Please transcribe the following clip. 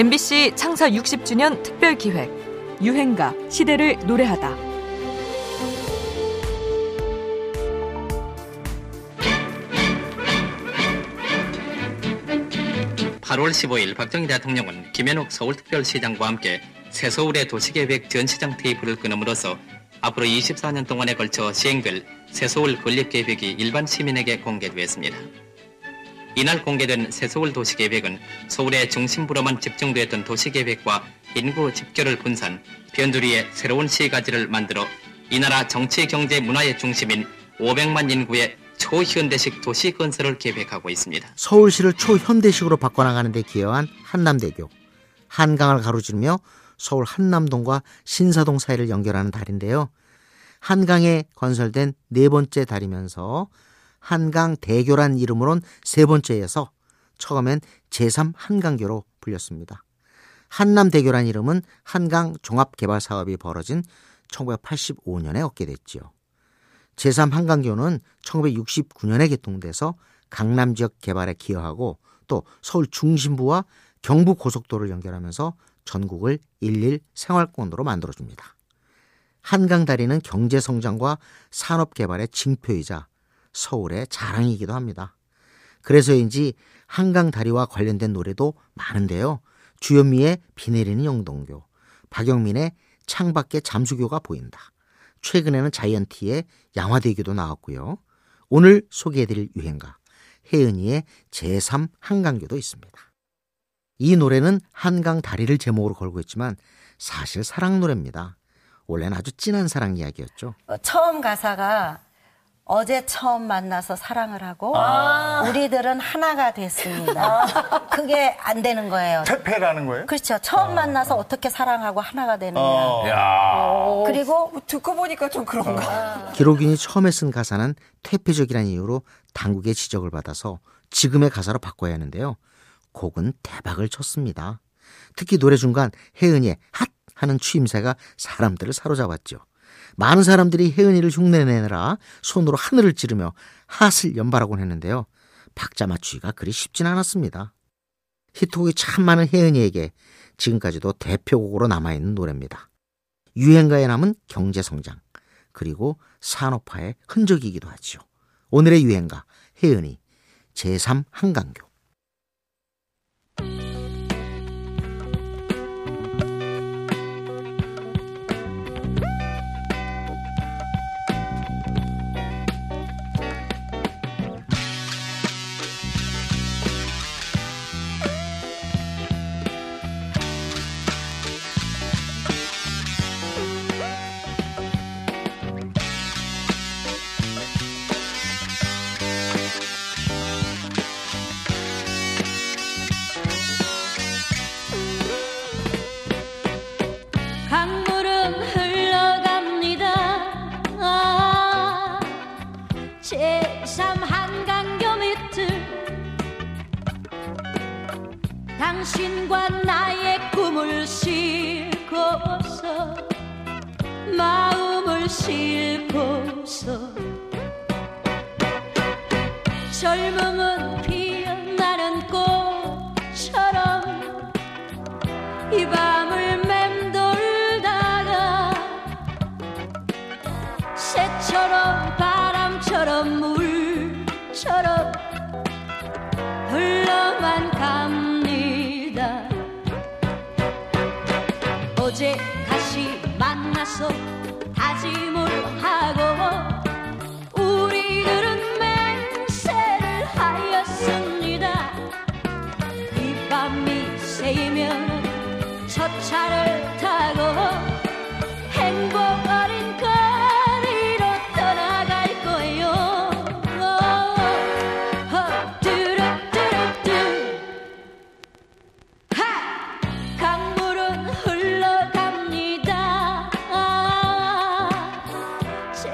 MBC 창사 60주년 특별 기획 유행가 시대를 노래하다. 8월 15일 박정희 대통령은 김현욱 서울특별시장과 함께 새서울의 도시계획 전시장 테이프를 끊음으로써 앞으로 24년 동안에 걸쳐 시행될 새서울 건립계획이 일반 시민에게 공개되었습니다. 이날 공개된 새서울 도시계획은 서울의 중심부로만 집중되었던 도시계획과 인구 집결을 분산, 변두리의 새로운 시가지를 만들어 이 나라 정치, 경제, 문화의 중심인 500만 인구의 초현대식 도시 건설을 계획하고 있습니다. 서울시를 초현대식으로 바꿔나가는 데 기여한 한남대교. 한강을 가로지르며 서울 한남동과 신사동 사이를 연결하는 다리인데요. 한강에 건설된 네 번째 다리면서 한강 대교란 이름으론 세 번째여서 처음엔 제3 한강교로 불렸습니다. 한남대교란 이름은 한강 종합개발 사업이 벌어진 1985년에 얻게 됐지요. 제3 한강교는 1969년에 개통돼서 강남 지역 개발에 기여하고 또 서울 중심부와 경부 고속도로를 연결하면서 전국을 일일 생활권으로 만들어줍니다. 한강 다리는 경제 성장과 산업 개발의 징표이자 서울의 자랑이기도 합니다. 그래서인지 한강 다리와 관련된 노래도 많은데요. 주현미의 비 내리는 영동교, 박영민의 창밖에 잠수교가 보인다. 최근에는 자이언티의 양화대교도 나왔고요. 오늘 소개해드릴 유행가 혜은이의 제3 한강교도 있습니다. 이 노래는 한강 다리를 제목으로 걸고 있지만 사실 사랑 노래입니다. 원래는 아주 진한 사랑 이야기였죠. 어, 처음 가사가 어제 처음 만나서 사랑을 하고 아~ 우리들은 하나가 됐습니다. 아~ 그게 안 되는 거예요. 퇴폐라는 거예요? 그렇죠. 처음 아~ 만나서 어떻게 사랑하고 하나가 되느냐. 어. 그리고 뭐 듣고 보니까 좀 그런가. 어. 기록인이 처음에 쓴 가사는 퇴폐적이라는 이유로 당국의 지적을 받아서 지금의 가사로 바꿔야 하는데요. 곡은 대박을 쳤습니다. 특히 노래 중간 혜은이의 핫 하는 추임새가 사람들을 사로잡았죠. 많은 사람들이 혜은이를 흉내내느라 손으로 하늘을 찌르며 핫을 연발하곤 했는데요. 박자 맞추기가 그리 쉽진 않았습니다. 히트곡이 참 많은 혜은이에게 지금까지도 대표곡으로 남아있는 노래입니다. 유행가에 남은 경제성장, 그리고 산업화의 흔적이기도 하지요. 오늘의 유행가, 혜은이, 제3 한강교. 당신과 나의 꿈을 싣고서 마음을 싣고서. 젊음은 바람처럼 물처럼 흘러만 갑니다. 어제 다시 만나서 다짐을 하고 우리들은 맹세를 하였습니다. 이 밤이 새이면 첫 차를 타고